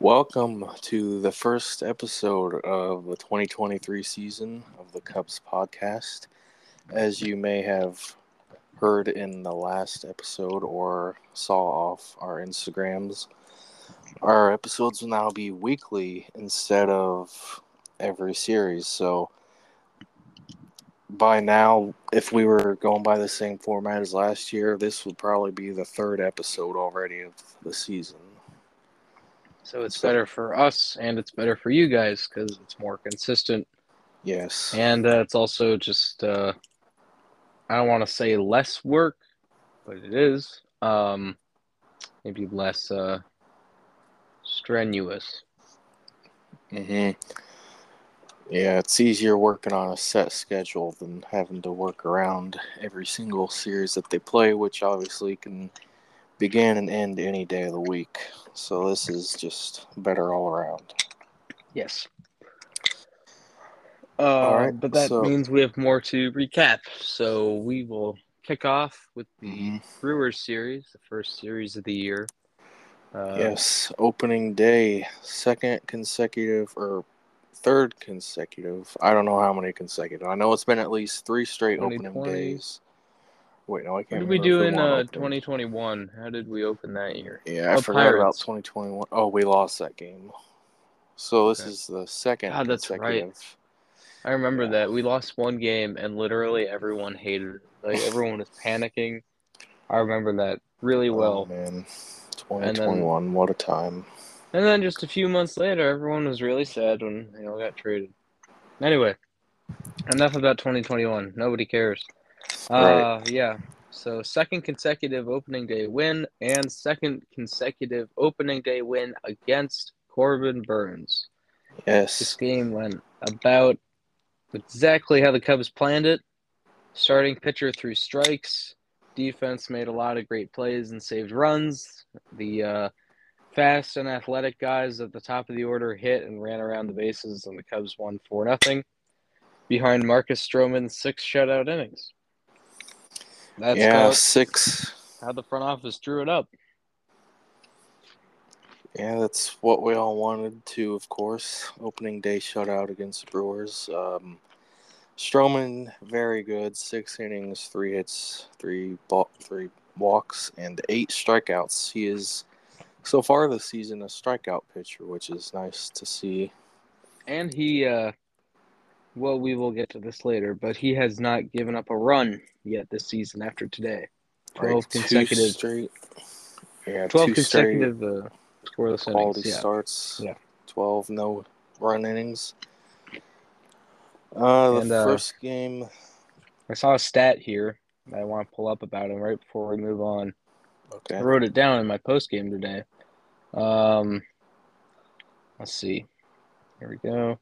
Welcome to the first episode of the 2023 season of the Cubs podcast. As you may have heard in the last episode or saw off our Instagrams, our episodes will now be weekly instead of every series. So by now, if we were going by the same format as last year, this would probably be the third episode already of the season. So it's better for us and it's better for you guys because it's more consistent. Yes. And uh, it's also just, uh, I don't want to say less work, but it is. Um, maybe less uh, strenuous. Mm-hmm. Yeah, it's easier working on a set schedule than having to work around every single series that they play, which obviously can begin and end any day of the week. So this is just better all around. Yes. Uh, right, but that so- means we have more to recap. So we will kick off with the Mhm. Brewers series, the first series of the year. Uh, yes, opening day, second consecutive or third consecutive. I don't know how many consecutive. I know it's been at least three straight opening days. Wait, no, I can't. What did we do in uh, 2021? How did we open that year? Yeah, I Oh, forgot about 2021. Oh, we lost that game. So this Okay. is the second Ah, that's right. I remember Yeah. that we lost one game and literally everyone hated it. Like everyone was panicking. I remember that really well. Oh well. man, 2021. what a time. And then just a few months later, everyone was really sad when you know got traded. Anyway, enough about 2021. Nobody cares. Uh, yeah. So second consecutive opening day win and second consecutive opening day win against Corbin Burnes. Yes. This game went about exactly how the Cubs planned it. Starting pitcher threw strikes. Defense made a lot of great plays and saved runs. The uh, fast and athletic guys at the top of the order hit and ran around the bases, and the Cubs won 4 nothing behind Marcus Stroman's six shutout innings. That's yeah, how, six. how the front office drew it up. Yeah, that's what we all wanted to, of course. Opening day shutout against the Brewers. Um, Stroman, very good. Six innings, three hits, three ball, three walks, and eight strikeouts. He is so far this season a strikeout pitcher, which is nice to see. And he, uh, well, we will get to this later, but he has not given up a run yet this season after today. 12 Like, two consecutive, straight. Yeah, 12 two straight consecutive uh, scoreless quality innings. Yeah. starts. Yeah. 12 no run innings. Uh, the And, uh, first game. I saw a stat here that I want to pull up about him right before we move on. Okay. I wrote it down in my post game today. Um, let's see. Here we go.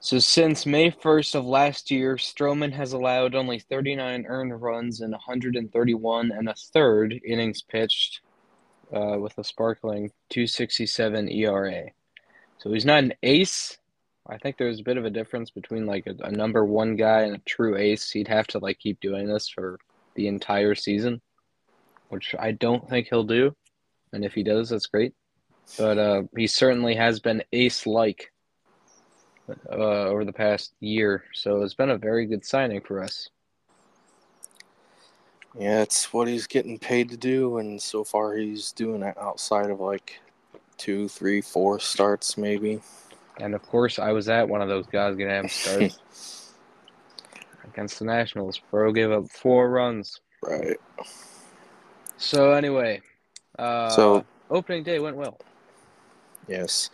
So since May 1st of last year, Stroman has allowed only 39 earned runs in 131 and a third innings pitched, uh, with a sparkling 267 ERA. So he's not an ace. I think there's a bit of a difference between like a, a number one guy and a true ace. He'd have to like keep doing this for the entire season, which I don't think he'll do. And if he does, that's great. But uh, he certainly has been ace like uh, over the past year. So it's been a very good signing for us. Yeah, it's what he's getting paid to do, and so far he's doing it outside of like two, three, four starts, maybe. And of course, I was at one of those guys to have him start against the Nationals. Bro gave up four runs. Right. So anyway, uh, So- opening day went well. Yes.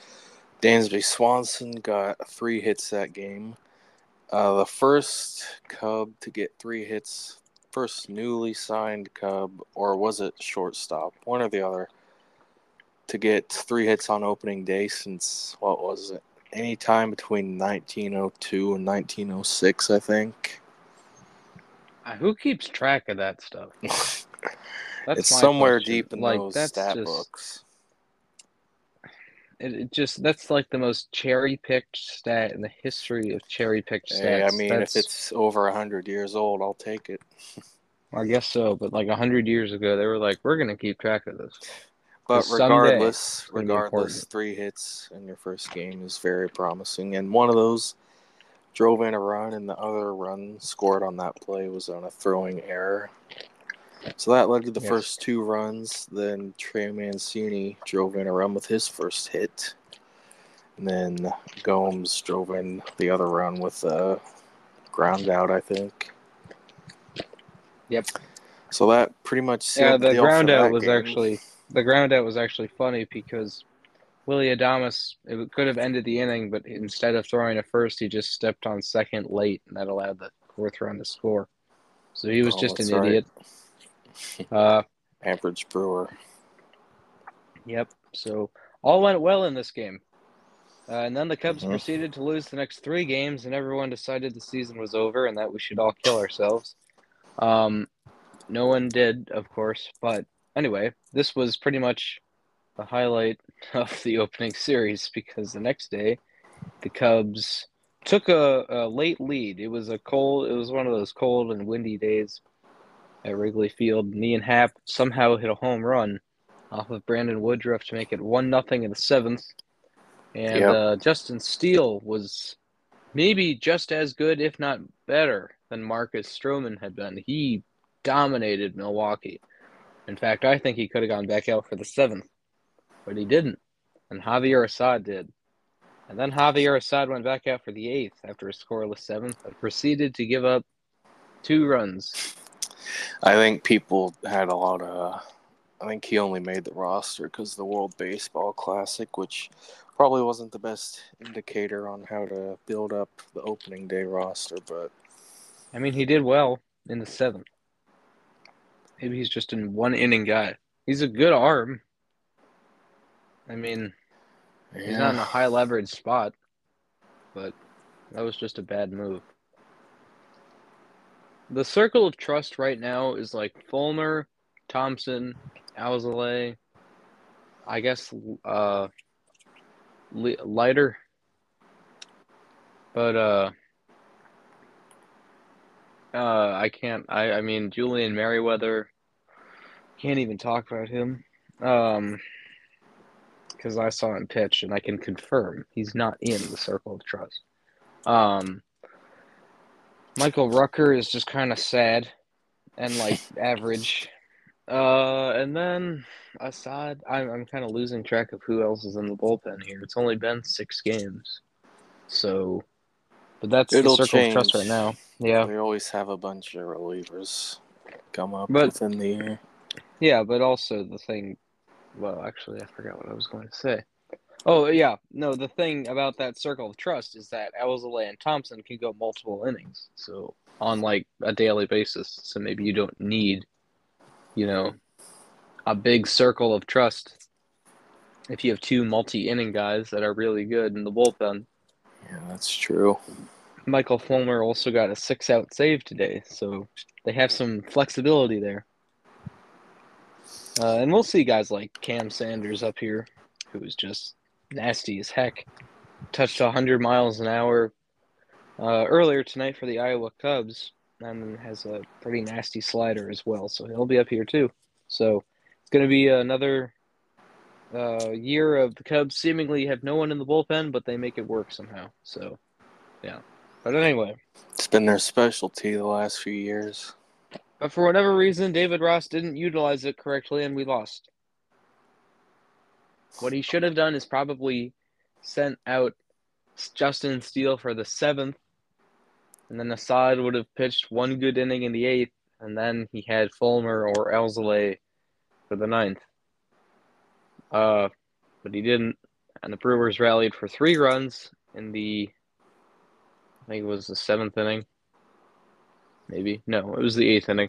Dansby Swanson got three hits that game. Uh, the first Cub to get three hits, first newly signed Cub, or was it shortstop? One or the other. To get three hits on opening day since, what was it? Any time between 1902 and 1906, I think. Uh, Who keeps track of that stuff? That's it's somewhere question. deep in like, those stat just, books. It, it just that's like the most cherry picked stat in the history of cherry picked stats. Hey, I mean, That's- if it's over 100 years old, I'll take it. I guess so, but like a hundred years ago, they were like, "We're gonna keep track of this." But regardless, regardless, three hits in your first game is very promising. And one of those drove in a run, and the other run scored on that play was on a throwing error. So that led to the Yes. first two runs. Then Trey Mancini drove in a run with his first hit. And then Gomes drove in the other run with a ground out, I think. Yep. So that pretty much Yeah, the the ground out was game. actually the ground out was actually funny because Willy Adames it could have ended the inning, but instead of throwing to first, he just stepped on second late, and that allowed the fourth run to score. So he was Oh, just an right. idiot. Uh, average Brewer. Yep. So all went well in this game. Uh, and then the Cubs Mhm. proceeded to lose the next three games, and everyone decided the season was over and that we should all kill ourselves. Um, no one did, of course. But anyway, this was pretty much the highlight of the opening series because the next day, the Cubs took a, a late lead. It was a cold. It was one of those cold and windy days at Wrigley Field. Ian Happ somehow hit a home run off of Brandon Woodruff to make it one nothing in the seventh. And Yep. uh, Justin Steele was maybe just as good, if not better, than Marcus Stroman had been. He dominated Milwaukee. In fact, I think he could have gone back out for the seventh, but he didn't. And Javier Assad did. And then Javier Assad went back out for the eighth after a scoreless seventh and proceeded to give up two runs. I think people had a lot of. I think he only made the roster because the World Baseball Classic, which probably wasn't the best indicator on how to build up the opening day roster. But I mean, he did well in the seventh. Maybe he's just a one inning guy. He's a good arm. I mean, he's not in a high leverage spot, but that was just a bad move. The circle of trust right now is like Fulmer, Thompson, Alzolay, I guess uh, Leiter, but uh, uh, I can't. I I mean Julian Merryweather. Can't even talk about him. Um, because I saw him pitch and I can confirm he's not in the circle of trust. Um, Michael Rucker is just kind of sad and like average. Uh, and then Assad, I'm I'm kind of losing track of who else is in the bullpen here. It's only been six games, so, but that's It'll the circle of trust right now. Yeah, we always have a bunch of relievers come up But- within the year. Yeah, but also the thing. Well, actually, I forgot what I was going to say. Oh yeah, no. The thing about that circle of trust is that Alzolay and Thompson can go multiple innings, so on like a daily basis. So maybe you don't need, you know, a big circle of trust if you have two multi-inning guys that are really good in the bullpen. Yeah, that's true. Michael Fulmer also got a six-out save today, so they have some flexibility there. Uh, and we'll see guys like Cam Sanders up here, who is just nasty as heck. Touched 100 miles an hour uh, earlier tonight for the Iowa Cubs, and has a pretty nasty slider as well. So he'll be up here too. So it's going to be another uh, year of the Cubs seemingly have no one in the bullpen, but they make it work somehow. So yeah. But anyway, It's been their specialty the last few years. but for whatever reason, David Ross didn't utilize it correctly, and we lost. What he should have done is probably sent out Justin Steele for the seventh, and then Assad would have pitched one good inning in the eighth, and then he had Fulmer or Alzolay for the ninth. Uh, but he didn't, and the Brewers rallied for three runs in the, I think it was the seventh inning. Maybe no, it was the eighth inning.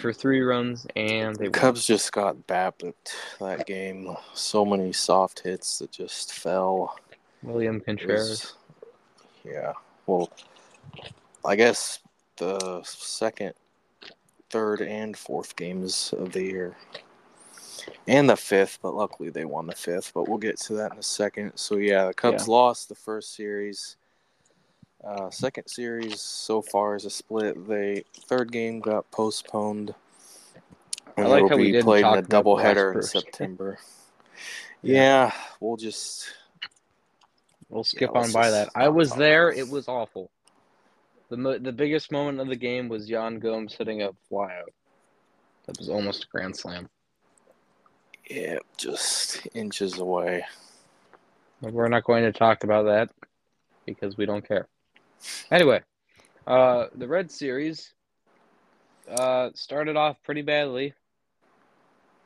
For three runs, and they won. Cubs just got BABIP that game. So many soft hits that just fell. William Contreras. yeah. Well, I guess the second, third, and fourth games of the year. And the fifth, but luckily they won the fifth. But we'll get to that in a second. So, yeah, the Cubs lost the first series. Uh, second series so far is a split. The third game got postponed. And like it'll how we be played in a about the last doubleheader in. September. Yeah. yeah, we'll just We'll skip let's on by that. I was there. it. It was awful. The mo- the biggest moment of the game was Yan Gomes hitting a flyout. That was almost a grand slam. yeah, just inches away. We're not going to talk about that because we don't care. Anyway, uh, the Red Series uh, started off pretty badly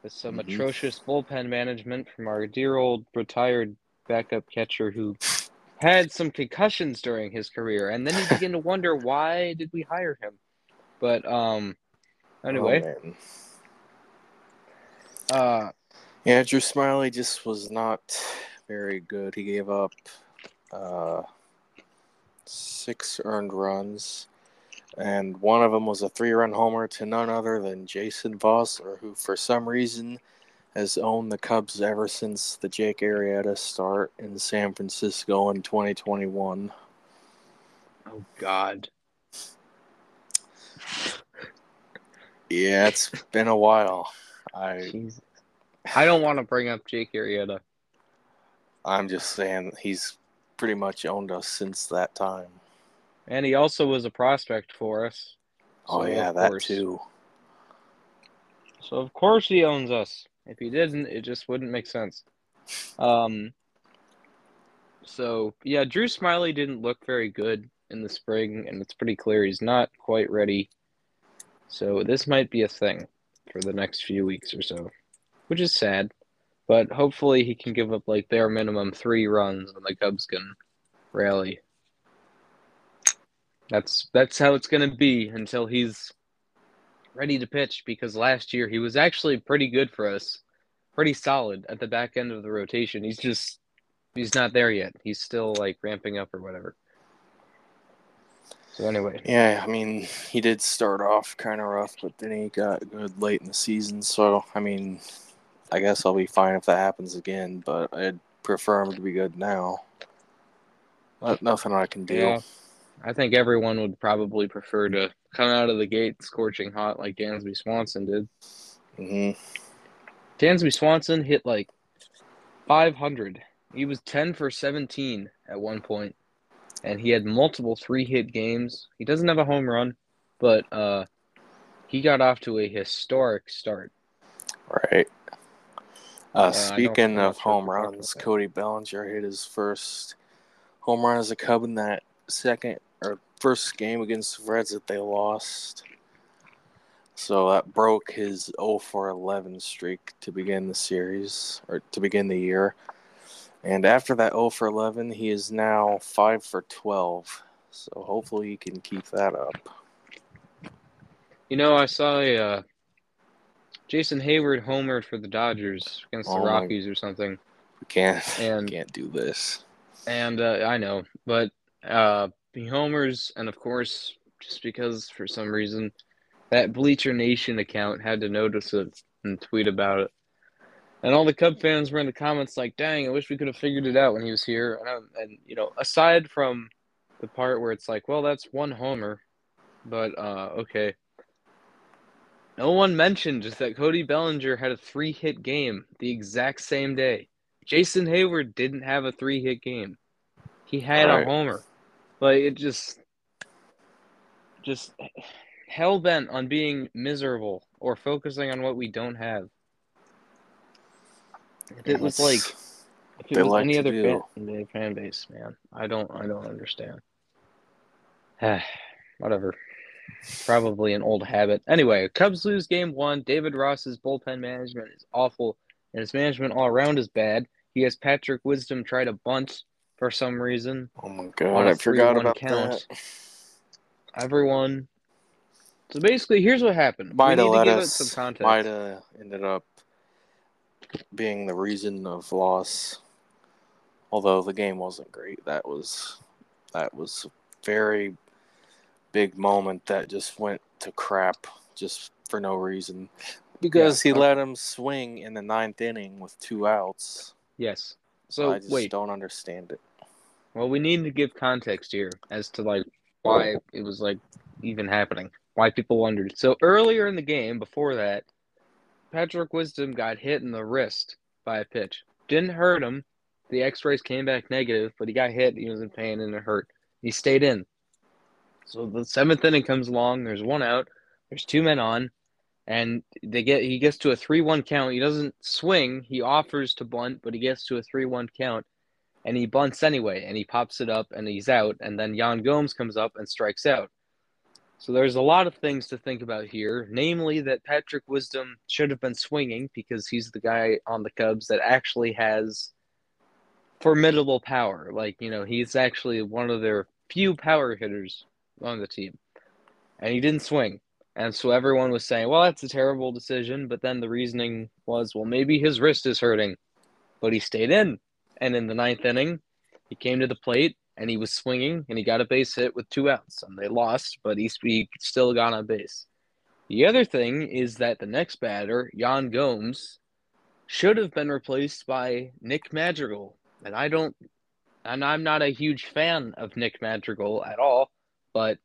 with some Mhm. atrocious bullpen management from our dear old retired backup catcher who had some concussions during his career, and then you begin to wonder why did we hire him? But um, anyway, Oh, uh, Yeah, Drew Smyly just was not very good. He gave up uh, six earned runs, and one of them was a three-run homer to none other than Jason Vosler, who for some reason has owned the Cubs ever since the Jake Arrieta start in San Francisco in 2021. oh God, Yeah, it's been a while. I Jesus. I don't want to bring up Jake Arrieta. I'm just saying he's pretty much owned us since that time. And he also was a prospect for us. Oh yeah, that course. too. So of course he owns us. If he didn't, it just wouldn't make sense. Um so yeah, Drew Smyly didn't look very good in the spring, and it's pretty clear he's not quite ready. So this might be a thing for the next few weeks or so. Which is sad. But hopefully he can give up like their minimum three runs and the Cubs can rally. That's that's how it's gonna be until he's ready to pitch because last year he was actually pretty good for us, pretty solid at the back end of the rotation. He's just he's not there yet. He's still like ramping up or whatever. So anyway, Yeah, I mean, he did start off kind of rough, but then he got good late in the season. So, I mean, I guess I'll be fine if that happens again, but I'd prefer him to be good now. But nothing I can do. Yeah. I think everyone would probably prefer to come out of the gate scorching hot like Dansby Swanson did. hmm Dansby Swanson hit like 500. He was 10 for 17 at one point, and he had multiple three hit games. He doesn't have a home run, but uh, he got off to a historic start. Right. Uh, Uh, speaking of home we talked about runs. Cody Bellinger hit his first home run as a Cub in that second first game against the Reds that they lost. So that broke his 0 for 11 streak to begin the series or to begin the year. And after that 0 for 11, he is now 5 for 12. So hopefully he can keep that up. You know, I saw a uh, Jason Heyward homered for the Dodgers against the Oh my- Rockies or something. We can't And- can't do this. And uh, I know, but uh, he homers, and of course, just because for some reason that Bleacher Nation account had to notice it and tweet about it, and all the Cub fans were in the comments like, "Dang, I wish we could have figured it out when he was here." And, and you know, aside from the part where it's like, "Well, that's one homer," but uh, okay. No one mentioned just that Cody Bellinger had a three-hit game the exact same day. Jason Heyward didn't have a three hit game. He had Right. a homer. Like it just just hell bent on being miserable or focusing on what we don't have. If it was like if they it was like any other do. fan, fan base, man. I don't I don't understand. Whatever. Probably an old habit. Anyway, Cubs lose game one. David Ross's bullpen management is awful, and his management all around is bad. He has Patrick Wisdom try to bunt for some reason. Oh my god, I forgot about count. that. Everyone. So basically, here's what happened. Might we need to let us. some context. Might have ended up being the reason of loss. Although the game wasn't great, that was that was a very big moment that just went to crap just for no reason because Yeah. he let him swing in the ninth inning with two outs. Yes. So I just wait. don't understand it. Well, we need to give context here as to like why it was like even happening, why people wondered. So earlier in the game, before that, Patrick Wisdom got hit in the wrist by a pitch. Didn't hurt him. The X-rays came back negative, but he got hit. He was in pain and it hurt. He stayed in. So the seventh inning comes along. There's one out. There's two men on, and they get he gets to a three-one count. He doesn't swing. He offers to bunt, but he gets to a three-one count, and he bunts anyway. And he pops it up, and he's out. And then Yan Gomes comes up and strikes out. So there's a lot of things to think about here, namely that Patrick Wisdom should have been swinging because he's the guy on the Cubs that actually has formidable power. Like, you know, he's actually one of their few power hitters on the team. And he didn't swing. And so everyone was saying, well, that's a terrible decision. But then the reasoning was, well, maybe his wrist is hurting. But he stayed in. And in the ninth inning, he came to the plate and he was swinging and he got a base hit with two outs and they lost, but he, he still got on base. The other thing is that the next batter, Yan Gomes, should have been replaced by Nick Madrigal. And I don't, and I'm not a huge fan of Nick Madrigal at all, but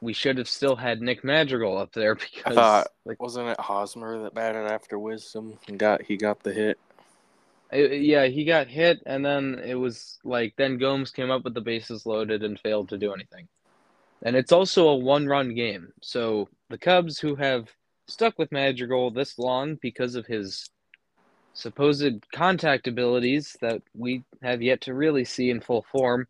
we should have still had Nick Madrigal up there because I thought, like, wasn't it Hosmer that batted after Wisdom and got he got the hit? It, yeah, he got hit, and then it was like then Gomes came up with the bases loaded and failed to do anything. And it's also a one-run game, so the Cubs, who have stuck with Madrigal this long because of his supposed contact abilities that we have yet to really see in full form,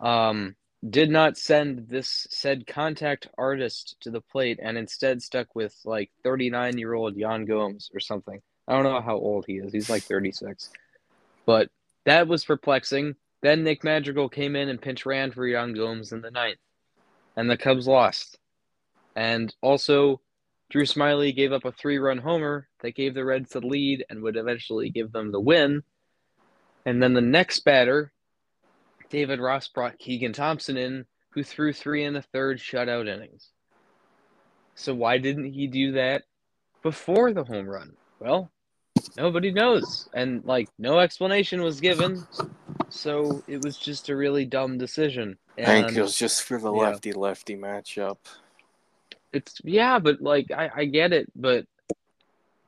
um, did not send this said contact artist to the plate and instead stuck with like 39 year old Yan Gomes or something. I don't know how old he is. He's like 36. But that was perplexing. Then Nick Madrigal came in and pinch ran for Yan Gomes in the ninth. And the Cubs lost. And also, Drew Smyly gave up a three run homer that gave the Reds the lead and would eventually give them the win. And then the next batter, David Ross brought Keegan Thompson in, who threw three in the third shutout innings. So why didn't he do that before the home run? Well, nobody knows. And like no explanation was given. So it was just a really dumb decision. And, I think it was just for the yeah. lefty lefty matchup. It's yeah but like I, I get it but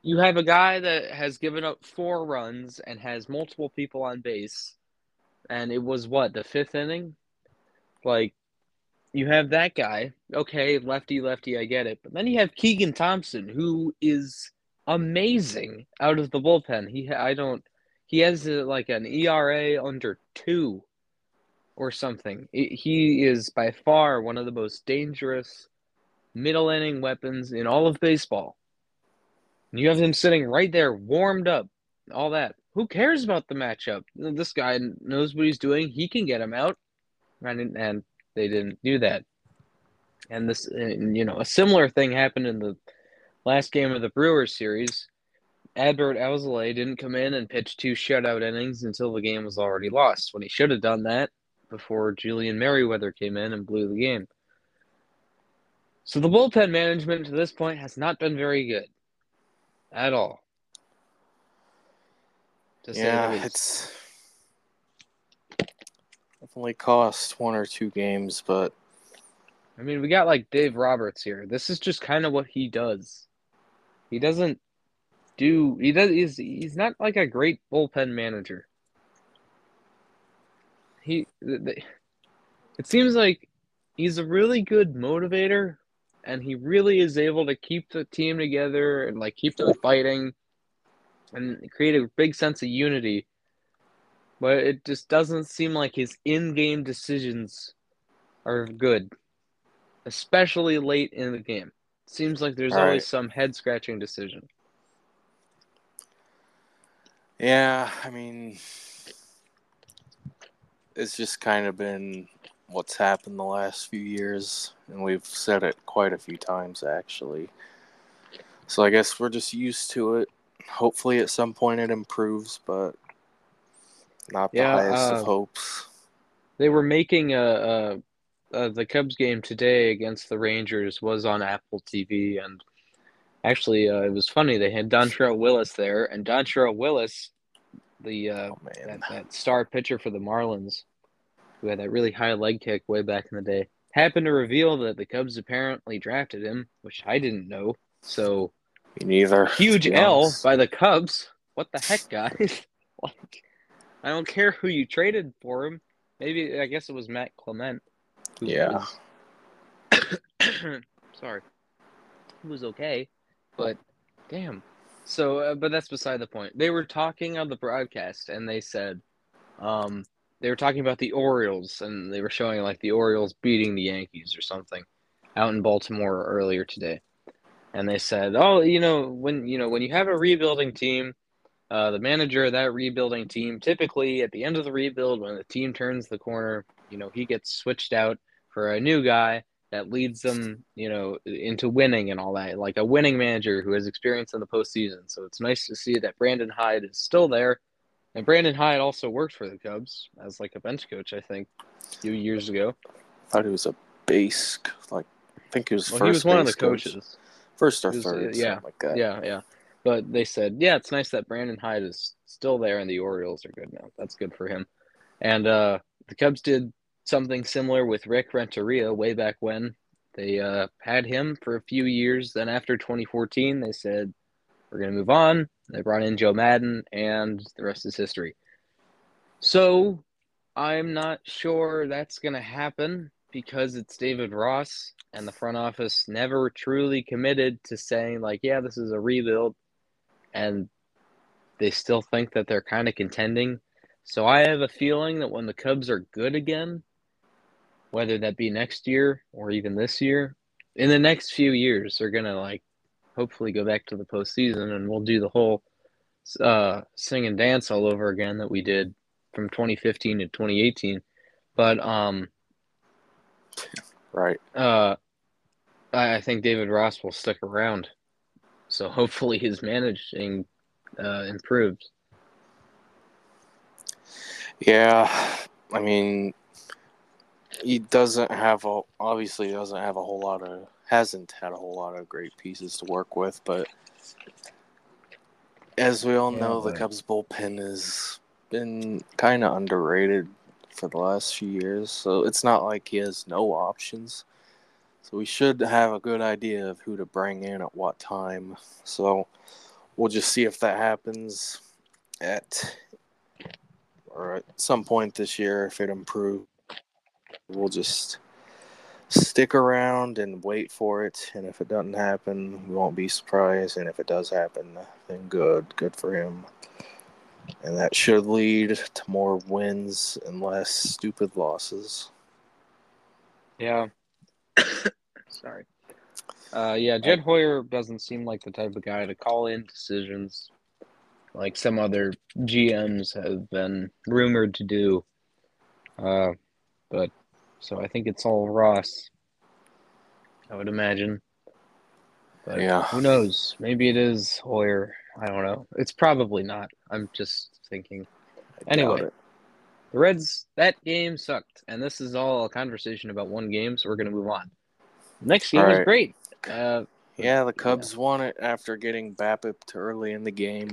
you have a guy that has given up four runs and has multiple people on base and it was what the fifth inning? Like you have that guy. Okay lefty lefty i get it. But then you have keegan thompson who is amazing out of the bullpen. He I don't he has a, like an ERA under 2 or something. he is by far one of the most dangerous middle inning weapons in all of baseball. You have him sitting right there warmed up. All that. Who cares about the matchup? This guy knows what he's doing. He can get him out. And, and they didn't do that. And this, and, you know, a similar thing happened in the last game of the Brewers series, Adbert Alzolay didn't come in and pitch two shutout innings until the game was already lost, when he should have done that before Julian Merryweather came in and blew the game. So the bullpen management to this point has not been very good at all. yeah, it's definitely cost one or two games, but I mean, we got like Dave Roberts here. This is just kind of what he does. He doesn't do he does he's he's not like a great bullpen manager. He it seems like he's a really good motivator and he really is able to keep the team together and like keep them fighting and create a big sense of unity. But it just doesn't seem like his in-game decisions are good, especially late in the game. Seems like there's All always right. some head scratching decision. Yeah, I mean, it's just kind of been what's happened the last few years, and we've said it quite a few times actually. So I guess we're just used to it. Hopefully, at some point it improves, but not the yeah, highest uh, of hopes. They were making a, a uh, the Cubs game today against the Rangers was on Apple TV, and actually, uh, it was funny. They had Dontrelle Willis there, and Dontrelle Willis, the uh, oh, that, that star pitcher for the Marlins, who had that really high leg kick way back in the day, happened to reveal that the Cubs apparently drafted him, which I didn't know. So Me neither. Huge L by the Cubs. What the heck, guys? like, I don't care who you traded for him. Maybe I guess it was Matt Clement. Yeah. Sorry. It was okay, but damn. So, uh, but that's beside the point. They were talking on the broadcast, and they said, um, they were talking about the Orioles, and they were showing like the Orioles beating the Yankees or something out in Baltimore earlier today. And they said, "Oh, you know, when you know when you have a rebuilding team, uh, the manager of that rebuilding team, typically at the end of the rebuild, when the team turns the corner, you know, he gets switched out for a new guy that leads them, you know, into winning and all that, like a winning manager who has experience in the postseason. So it's nice to see that Brandon Hyde is still there and Brandon Hyde also worked for the Cubs as like a bench coach, I think, a few years ago. I thought he was a base, like I think he was well, first. He was one of the coach. coaches, first or was, third, yeah, like that. Yeah, yeah. But they said, yeah, it's nice that Brandon Hyde is still there, and the Orioles are good now. That's good for him. And uh, the Cubs did something similar with Rick Renteria way back when. They uh, had him for a few years. Then after 2014, they said, we're going to move on. They brought in Joe Maddon, and the rest is history. So I'm not sure that's going to happen because it's David Ross, and the front office never truly committed to saying, like, yeah, this is a rebuild. And they still think that they're kind of contending. So I have a feeling that when the Cubs are good again, whether that be next year or even this year, in the next few years, they're going to like hopefully go back to the postseason, and we'll do the whole uh, sing and dance all over again that we did from 2015 to 2018. But um, right. Uh, I think David Ross will stick around, so hopefully his managing uh, improves. Yeah, I mean, he doesn't have a obviously he doesn't have a whole lot of hasn't had a whole lot of great pieces to work with, but as we all know, yeah, the Cubs bullpen has been kind of underrated for the last few years. So it's not like he has no options. So we should have a good idea of who to bring in at what time. So we'll just see if that happens at or at some point this year if it improves. We'll just stick around and wait for it. And if it doesn't happen, we won't be surprised. And if it does happen, then good. Good for him. And that should lead to more wins and less stupid losses. Yeah. Sorry. Uh, yeah, Jed Hoyer doesn't seem like the type of guy to call in decisions like some other GMs have been rumored to do. Uh, but so I think it's all Ross. I would imagine. But yeah. who knows? Maybe it is Hoyer. I don't know. It's probably not. I'm just thinking. Anyway, the Reds, that game sucked. And this is all a conversation about one game, so we're going to move on. Next game was great. Uh, yeah, the Cubs yeah. won it after getting BABIP early in the game.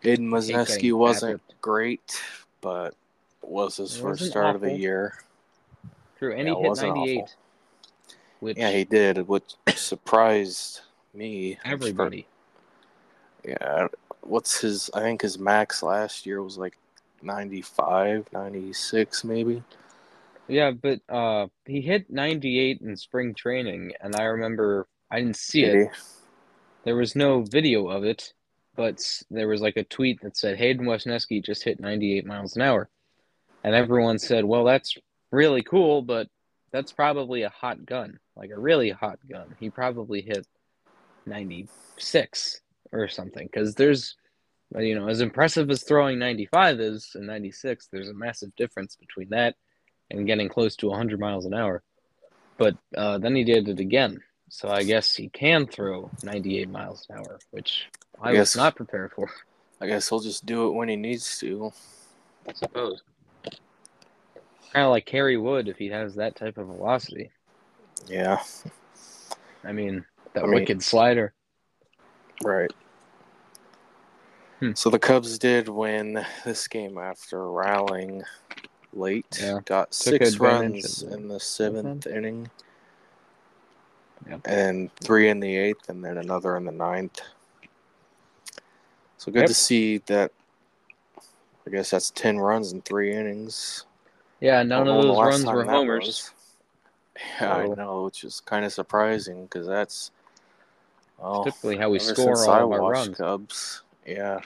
Hayden Wesneski wasn't great, but was his it first start awful. of the year. True, and yeah, he hit 98. Which yeah, he did, which surprised me. Everybody. Yeah, what's his? I think his max last year was like 95, 96 maybe. Yeah, but uh, he hit 98 in spring training, and I remember I didn't see it. There was no video of it, but there was like a tweet that said Hayden Wesneski just hit 98 miles an hour, and everyone said, "Well, that's really cool, but that's probably a hot gun, like a really hot gun. He probably hit 96 or something because there's you know as impressive as throwing 95 is and 96 there's a massive difference between that and getting close to 100 miles an hour. But uh, then he did it again. So i guess he can throw 98 miles an hour which i, I guess, was not prepared for. I guess he'll just do it when he needs to. I suppose kind of like Kerry Wood if he has that type of velocity yeah i mean that I mean, wicked slider. Right. Hmm. So the Cubs did win this game after rallying late. Yeah. Got Took six runs in the 7th inning. Yep. And three in the eighth, and then another in the ninth. So good Yep. to see that. I guess that's ten runs in three innings. Yeah, none of those runs were homers. was. Yeah, I know, which is kind of surprising because that's typically how we score all I of our runs. Cubs. Yeah,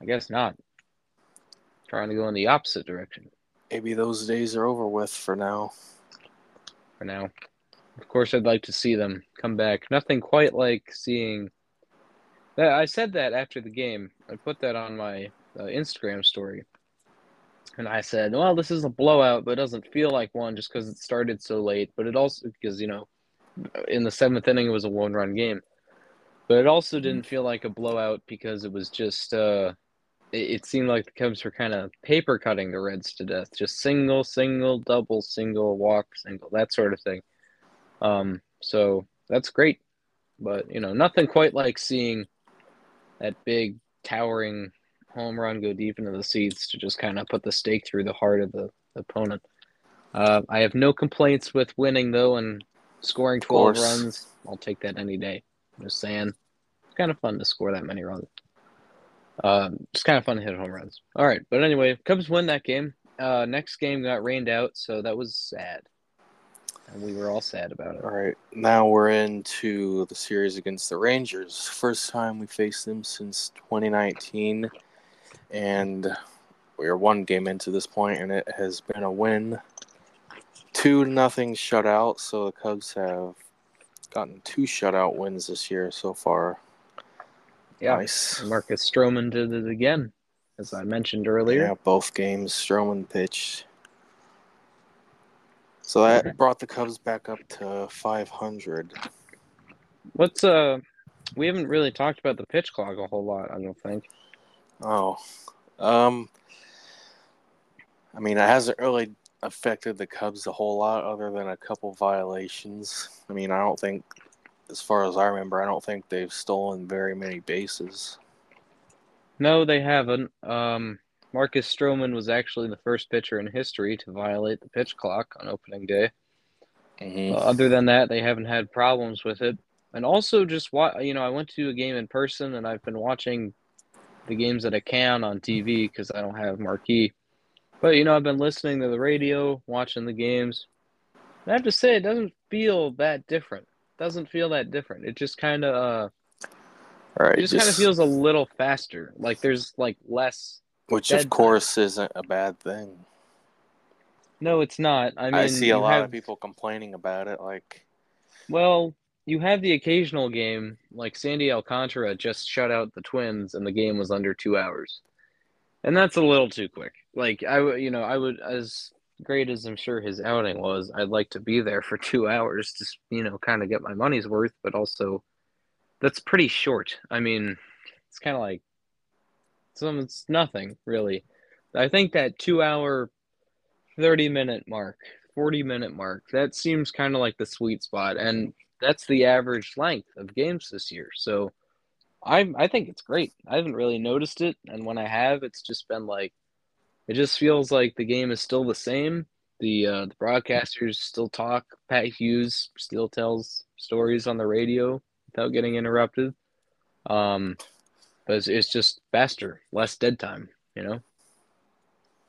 I guess not. Trying to go in the opposite direction maybe those days are over with for now. for now. Of course, I'd like to see them come back. Nothing quite like seeing. That I said that after the game. I put that on my uh, Instagram story, and I said, "Well, this is a blowout, but it doesn't feel like one just because it started so late. But it also because you know, in the seventh inning, it was a one-run game, but it also didn't feel like a blowout because it was just." Uh, it, it seemed like the Cubs were kind of paper cutting the Reds to death, just single, single, double, single, walk, single, that sort of thing. Um, so that's great, but you know, nothing quite like seeing that big towering home run go deep into the seats to just kind of put the stake through the heart of the, the opponent. Uh, I have no complaints with winning though and scoring twelve runs. I'll take that any day. I'm just saying, it's kind of fun to score that many runs. Um, it's kind of fun to hit home runs. All right, but anyway, Cubs win that game. Uh, next game got rained out, so that was sad, and we were all sad about it. All right, now we're into the series against the Rangers. First time we faced them since 2019, and we are one game into this point, and it has been a win. Two nothing shutout, so the Cubs have gotten two shutout wins this year so far. Yeah, Nice. Marcus Stroman did it again, as I mentioned earlier. Yeah, both games Stroman pitched. So that brought the Cubs back up to 500. What's uh, we haven't really talked about the pitch clock a whole lot. I don't think. Oh, um, I mean, it hasn't really affected the Cubs a whole lot, other than a couple violations. I mean, I don't think, as far as I remember, I don't think they've stolen very many bases. No, they haven't. Um, Marcus Stroman was actually the first pitcher in history to violate the pitch clock on opening day. Mm-hmm. Uh, other than that, they haven't had problems with it. And also, just wa- you know, I went to a game in person, and I've been watching the games that I can on TV because I don't have marquee. But you know, I've been listening to the radio, watching the games. And I have to say, it doesn't feel that different. It doesn't feel that different. It just kind of, uh, All right, it just, kind of feels a little faster. Like there's like less. which of course isn't a bad thing. No, it's not. I mean, I, see a lot have- of people complaining about it, like, Well, you have the occasional game like Sandy Alcantara just shut out the Twins, and the game was under two hours, and that's a little too quick. Like I, would, you know, I would as great as I'm sure his outing was, I'd like to be there for two hours to you know kind of get my money's worth, but also that's pretty short. I mean, it's kind of like some it's nothing really. I think that two hour, thirty minute mark, forty minute mark, that seems kind of like the sweet spot, and that's the average length of games this year. So I I think it's great. I haven't really noticed it, and when I have, it's just been like it just feels like the game is still the same. The uh, the broadcasters still talk. Pat Hughes still tells stories on the radio without getting interrupted. Um, but it's, it's just faster, less dead time. You know.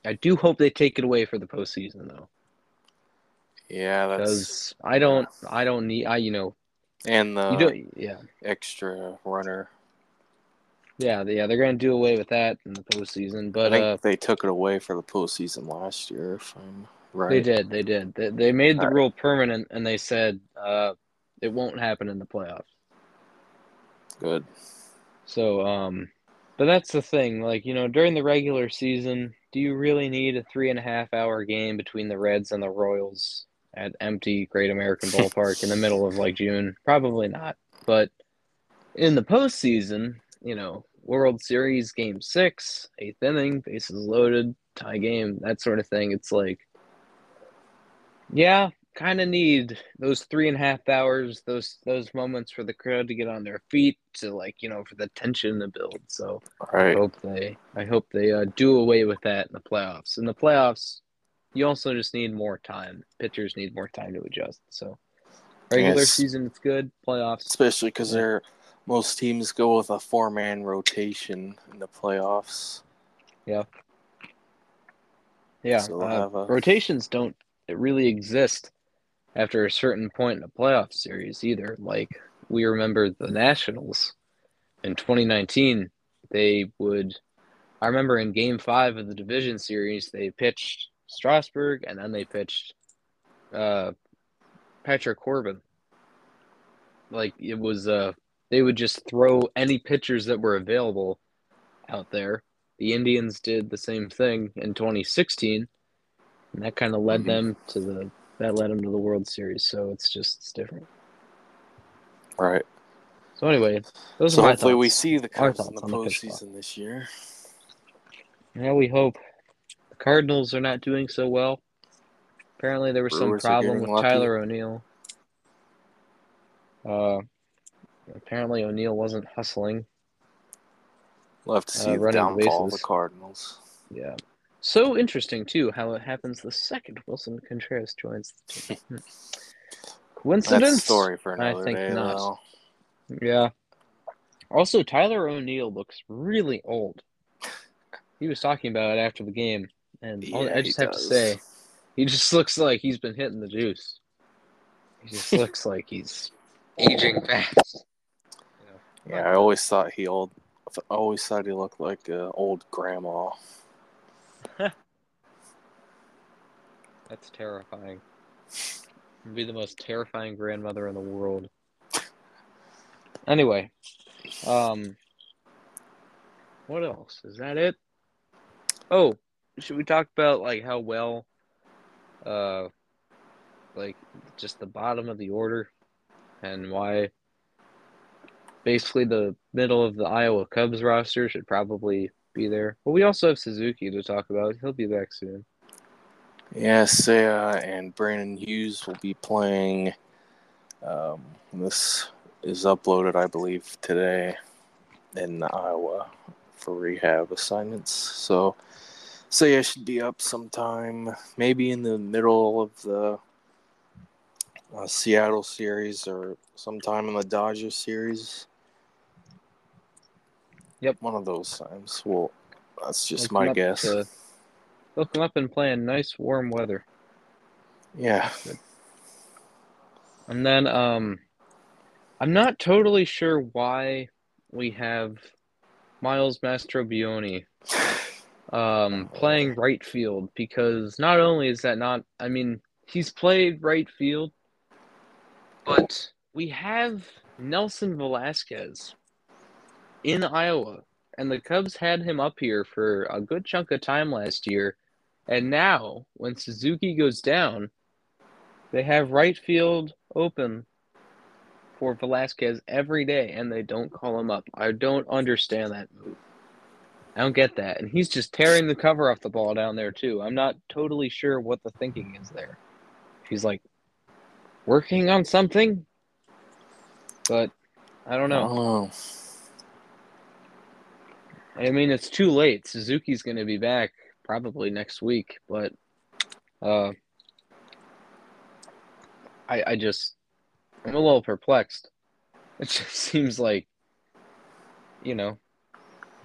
I do hope they take it away for the postseason though, yeah, that's I don't I don't need I you know and the you don't yeah. extra runner. Yeah, yeah, they're gonna do away with that in the postseason. But I think uh, they took it away for the postseason last year, if I'm right. they did, they did. They, they made the Alright. rule permanent, and they said uh, it won't happen in the playoffs. Good. So, um, but that's the thing. Like you know, during the regular season, do you really need a three and a half hour game between the Reds and the Royals at empty Great American Ballpark in the middle of like June? Probably not. But in the postseason, you know, World Series Game Six, eighth inning, bases loaded, tie game, that sort of thing. It's like, yeah, kind of need those three and a half hours, those those moments for the crowd to get on their feet, to like you know, for the tension to build. So All I hope they, I hope they uh, do away with that in the playoffs. In the playoffs, you also just need more time. Pitchers need more time to adjust. So regular Yes. season, it's good. Playoffs, Especially because Yeah. they're most teams go with a four man rotation in the playoffs. Yeah. Yeah. So uh, a- rotations don't it really exist after a certain point in a playoff series either. Like we remember the Nationals in 2019, they would. I remember in Game Five of the division series, they pitched Strasburg and then they pitched uh, Patrick Corbin. Like it was, uh, they would just throw any pitchers that were available out there. The Indians did the same thing in 2016, and that kind of led Mhm. them to the that led them to the World Series. So it's just it's different. Right. So anyway, those So are my hopefully we see the Cubs in the thoughts the postseason this year. Yeah, we hope. The Cardinals are not doing so well. Apparently, there was some Brewers are problem with lucky. Tyler O'Neill. Uh, apparently O'Neill wasn't hustling. We'll have to see Uh, the downfall of the. Cardinals. Yeah. So interesting too how it happens the second Willson Contreras joins the team. Hmm. Coincidence? story for I another think day, not. though. Yeah. Also, Tyler O'Neill looks really old. He was talking about it after the game, and all- I just have to say, he just looks like he's been hitting the juice. He just looks like he's aging fast. Yeah, I always thought he old. I always thought he looked like an old grandma. That's terrifying. You'd be the most terrifying grandmother in the world. Anyway, um, what else? Is that it? Oh, should we talk about like how well, uh, like just the bottom of the order, and why basically the middle of the Iowa Cubs roster should probably be there. But we also have Suzuki to talk about. He'll be back soon. Yeah, Seiya and Brandon Hughes will be playing. Um, this is uploaded, I believe, today in Iowa for rehab assignments. So, Seiya should be up sometime, maybe in the middle of the uh, Seattle series or sometime in the Dodgers series. Yep. One of those times. Well, that's just They'll my guess. to- they'll up and playing nice warm weather. Yeah. And then um I'm not totally sure why we have Miles Mastrobuoni um playing right field because not only is that not I mean he's played right field but we have Nelson Velazquez in Iowa and the Cubs had him up here for a good chunk of time last year and now when Suzuki goes down they have right field open for Velazquez every day, and they don't call him up. I don't understand that move. I don't get that. And he's just tearing the cover off the ball down there, too. I'm not totally sure what the thinking is there. He's like working on something, but I don't know. Oh. I mean, it's too late. Suzuki's going to be back probably next week, but uh, I I just I'm a little perplexed. It just seems like, you know,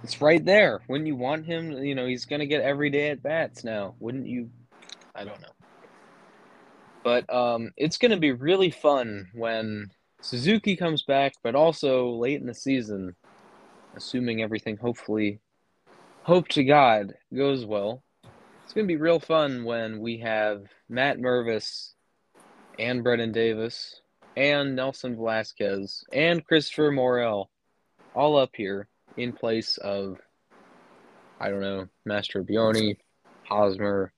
it's right there. Wouldn't you want him? You know, he's going to get every day at bats now. Wouldn't you? I don't know. But um, it's going to be really fun when Suzuki comes back, but also late in the season assuming everything hopefully hope to God goes well. It's gonna be real fun when we have Matt Mervis and Brennen Davis and Nelson Velazquez and Christopher Morel all up here in place of I don't know, Mastrobuoni, Hosmer,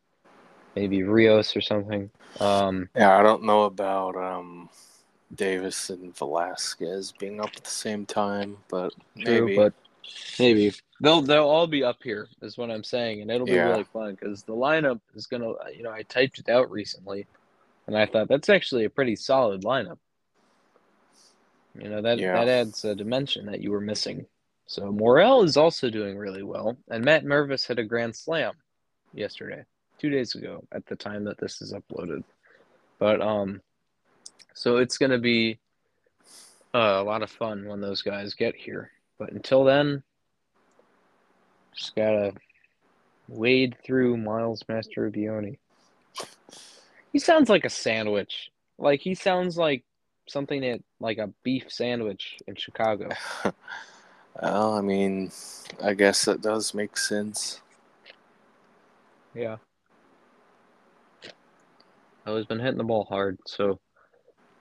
maybe Rios or something. Um Yeah, I don't know about um, Davis and Velazquez being up at the same time, but True, maybe. but maybe they'll they'll all be up here is what I'm saying, and it'll be Yeah. really fun because the lineup is gonna. You know, I typed it out recently, and I thought that's actually a pretty solid lineup. You know that Yeah. that adds a dimension that you were missing. So Morel is also doing really well, and Matt Mervis hit a grand slam yesterday, two days ago, at the time that this is uploaded. But um, so it's gonna be uh, a lot of fun when those guys get here. But until then, just gotta wade through Miles Mastrobuoni. He sounds like a sandwich. Like he sounds like something that like a beef sandwich in Chicago. well, I mean, I guess that does make sense. Yeah. I've been hitting the ball hard, so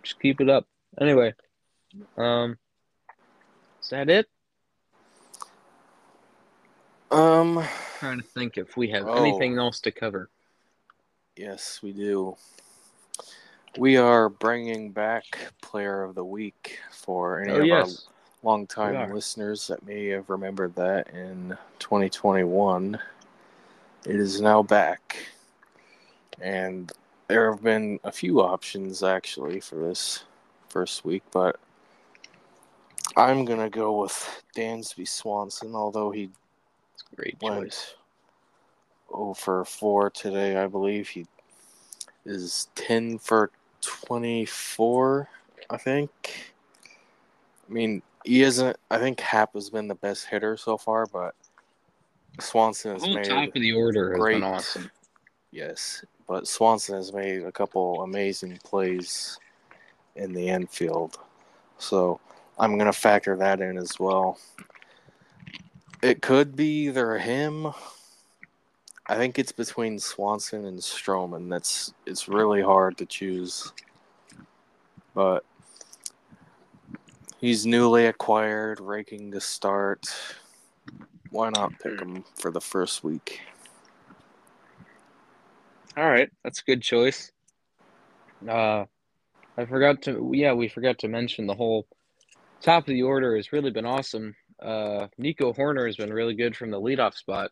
just keep it up. Anyway, um, is that it? Um, I'm trying to think if we have oh. anything else to cover. Yes, we do. We are bringing back Player of the Week for any Oh of yes, our longtime listeners that may have remembered that in 2021. It is now back. And there have been a few options actually for this first week, but I'm going to go with Dansby Swanson, although he great went choice. 0 for 4 today, I believe. He is 10 for 24, I think. I mean, he isn't. I think Happ has been the best hitter so far, but Swanson has made. top of the order has great- been awesome. Yes, but Swanson has made a couple amazing plays in the infield. So I'm going to factor that in as well. It could be either him. I think it's between Swanson and Stroman. That's it's really hard to choose. But he's newly acquired, raking to start. Why not pick him for the first week? All right, that's a good choice. Uh, I forgot to. Yeah, we forgot to mention the whole top of the order has really been awesome. Uh, Nico Hoerner has been really good from the leadoff spot.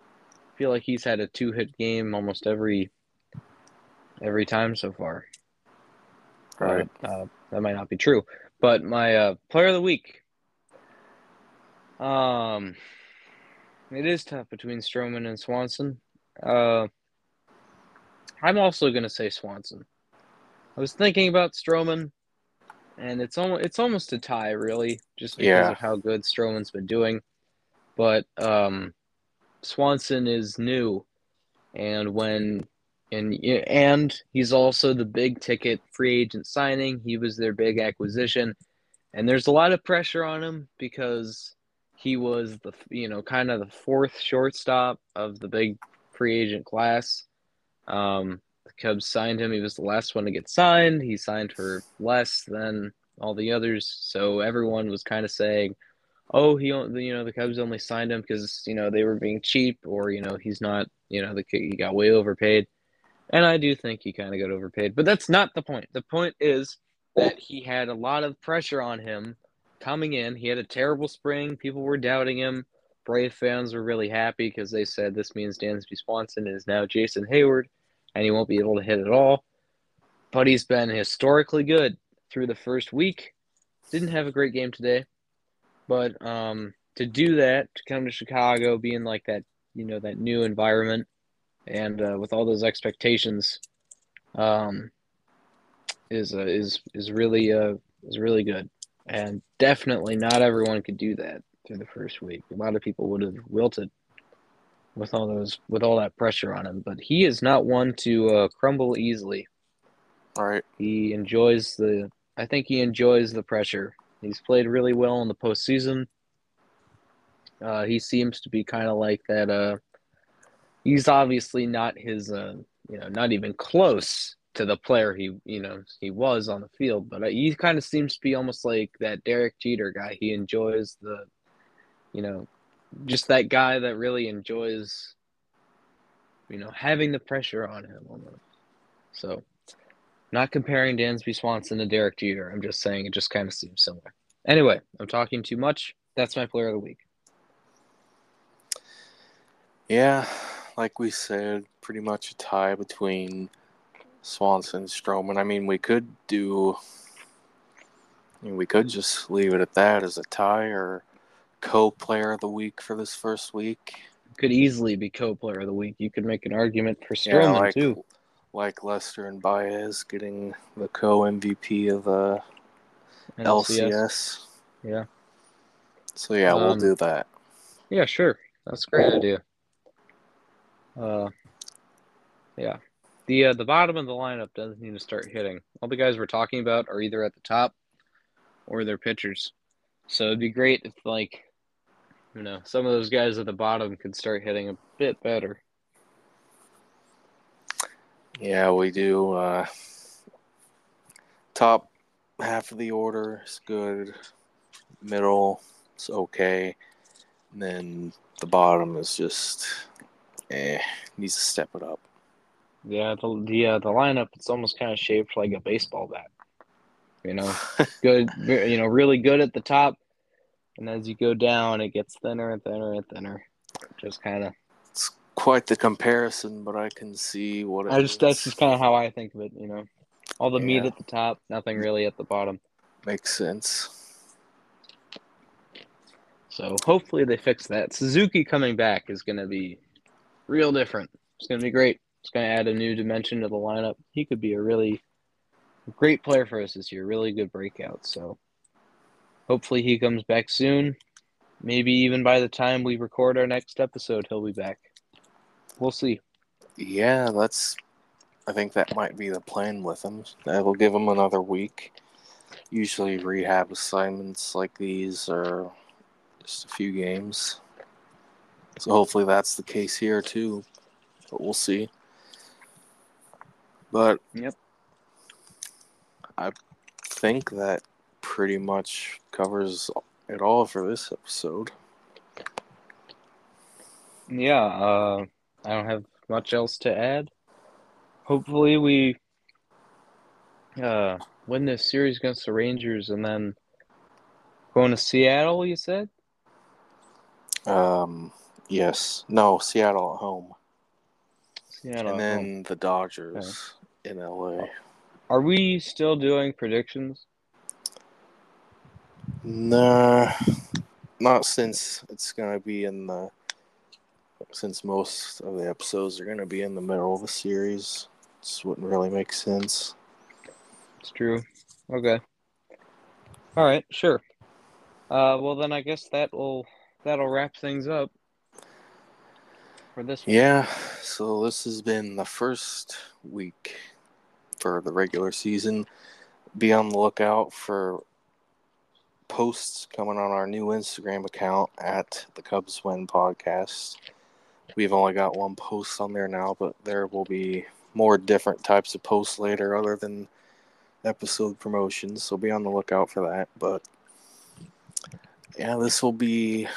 I feel like he's had a two-hit game almost every every time so far. Right. Uh, that might not be true, but my uh, player of the week. Um, it is tough between Stroman and Swanson. Uh, I'm also gonna say Swanson. I was thinking about Stroman, and it's almost it's almost a tie, really, just because Yeah. of how good Stroman's been doing. But um, Swanson is new, and when and and he's also the big ticket free agent signing. He was their big acquisition, and there's a lot of pressure on him because he was the you know kind of the fourth shortstop of the big free agent class. Um, the Cubs signed him. He was the last one to get signed. He signed for less than all the others, so everyone was kind of saying, "Oh, he you know the Cubs only signed him because you know they were being cheap, or you know he's not you know the he got way overpaid." And I do think he kind of got overpaid, but that's not the point. The point is that he had a lot of pressure on him coming in. He had a terrible spring. People were doubting him. Brave fans were really happy because they said this means Dansby Swanson is now Jason Heyward and he won't be able to hit at all. But he's been historically good through the first week. Didn't have a great game today, but um, to do that, to come to Chicago, being like that, you know, that new environment, and uh, with all those expectations, um, is uh, is is really uh, is really good, and definitely not everyone could do that through the first week. A lot of people would have wilted with all those with all that pressure on him, but he is not one to uh, crumble easily. All right. He enjoys the. I think he enjoys the pressure. He's played really well in the postseason. Uh, he seems to be kind of like that. Uh, he's obviously not his. Uh, you know, not even close to the player he you know he was on the field, but uh, he kind of seems to be almost like that Derek Jeter guy. He enjoys the, you know, just that guy that really enjoys, you know, having the pressure on him almost. So, not comparing Dansby Swanson to Derek Jeter. I'm just saying it just kind of seems similar. Anyway, I'm talking too much. That's my player of the week. Yeah, like we said, pretty much a tie between Swanson and Stroman. I mean, we could do. I mean, we could just leave it at that as a tie or co-player of the week for this first week. Could easily be co-player of the week. You could make an argument for Yeah, like too. like Lester and Baez getting the co MVP of the NLCS. LCS. Yeah. So yeah, we'll Um, do that. Yeah, sure. That's a great idea. Uh, yeah. The uh, the bottom of the lineup doesn't need to start hitting. All the guys we're talking about are either at the top or they're pitchers. So it'd be great if like you know, some of those guys at the bottom could start hitting a bit better. Yeah, we do. Uh, top half of the order is good. Middle is okay. And then the bottom is just eh, needs to step it up. Yeah, the the uh, the lineup it's almost kind of shaped like a baseball bat. You know, good, you know, really good at the top, and as you go down, it gets thinner and thinner and thinner. Just kind of, It's quite the comparison, but I can see what it I just that's just kind of how I think of it. You know, all the meat at the top, nothing really at the bottom. makes sense. So hopefully they fix that. Suzuki coming back is going to be real different. It's going to be great. It's going to add a new dimension to the lineup. He could be a really great player for us this year. Really good breakout. So hopefully he comes back soon. Maybe even by the time we record our next episode, he'll be back. We'll see. Yeah, that's. I think that might be the plan with him. That'll give him another week. Usually, rehab assignments like these are just a few games. So hopefully that's the case here too. But we'll see. But Yep. I think that pretty much covers it all for this episode. Yeah, uh, I don't have much else to add. Hopefully we uh, win this series against the Rangers and then going to Seattle, you said? Um, yes. No, Seattle at home. Seattle. and at home. then the Dodgers in LA. Are we still doing predictions? Nah, not since it's gonna be in the since most of the episodes are gonna be in the middle of the series. This wouldn't really make sense. It's true. Okay. All right, sure. Uh, well then I guess that will that'll wrap things up for this one. Yeah, so this has been the first week for the regular season. Be on the lookout for posts coming on our new Instagram account at the Cubs Win Podcast. We've only got one post on there now, but there will be more different types of posts later other than episode promotions, so be on the lookout for that. But yeah, this will be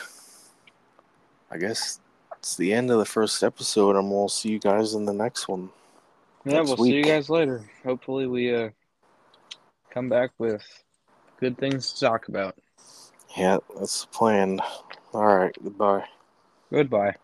I guess it's the end of the first episode, and we'll see you guys in the next one. Yeah, next we'll see you guys later. Hopefully we uh come back with good things to talk about. Yeah, that's the plan. All right, goodbye. Goodbye.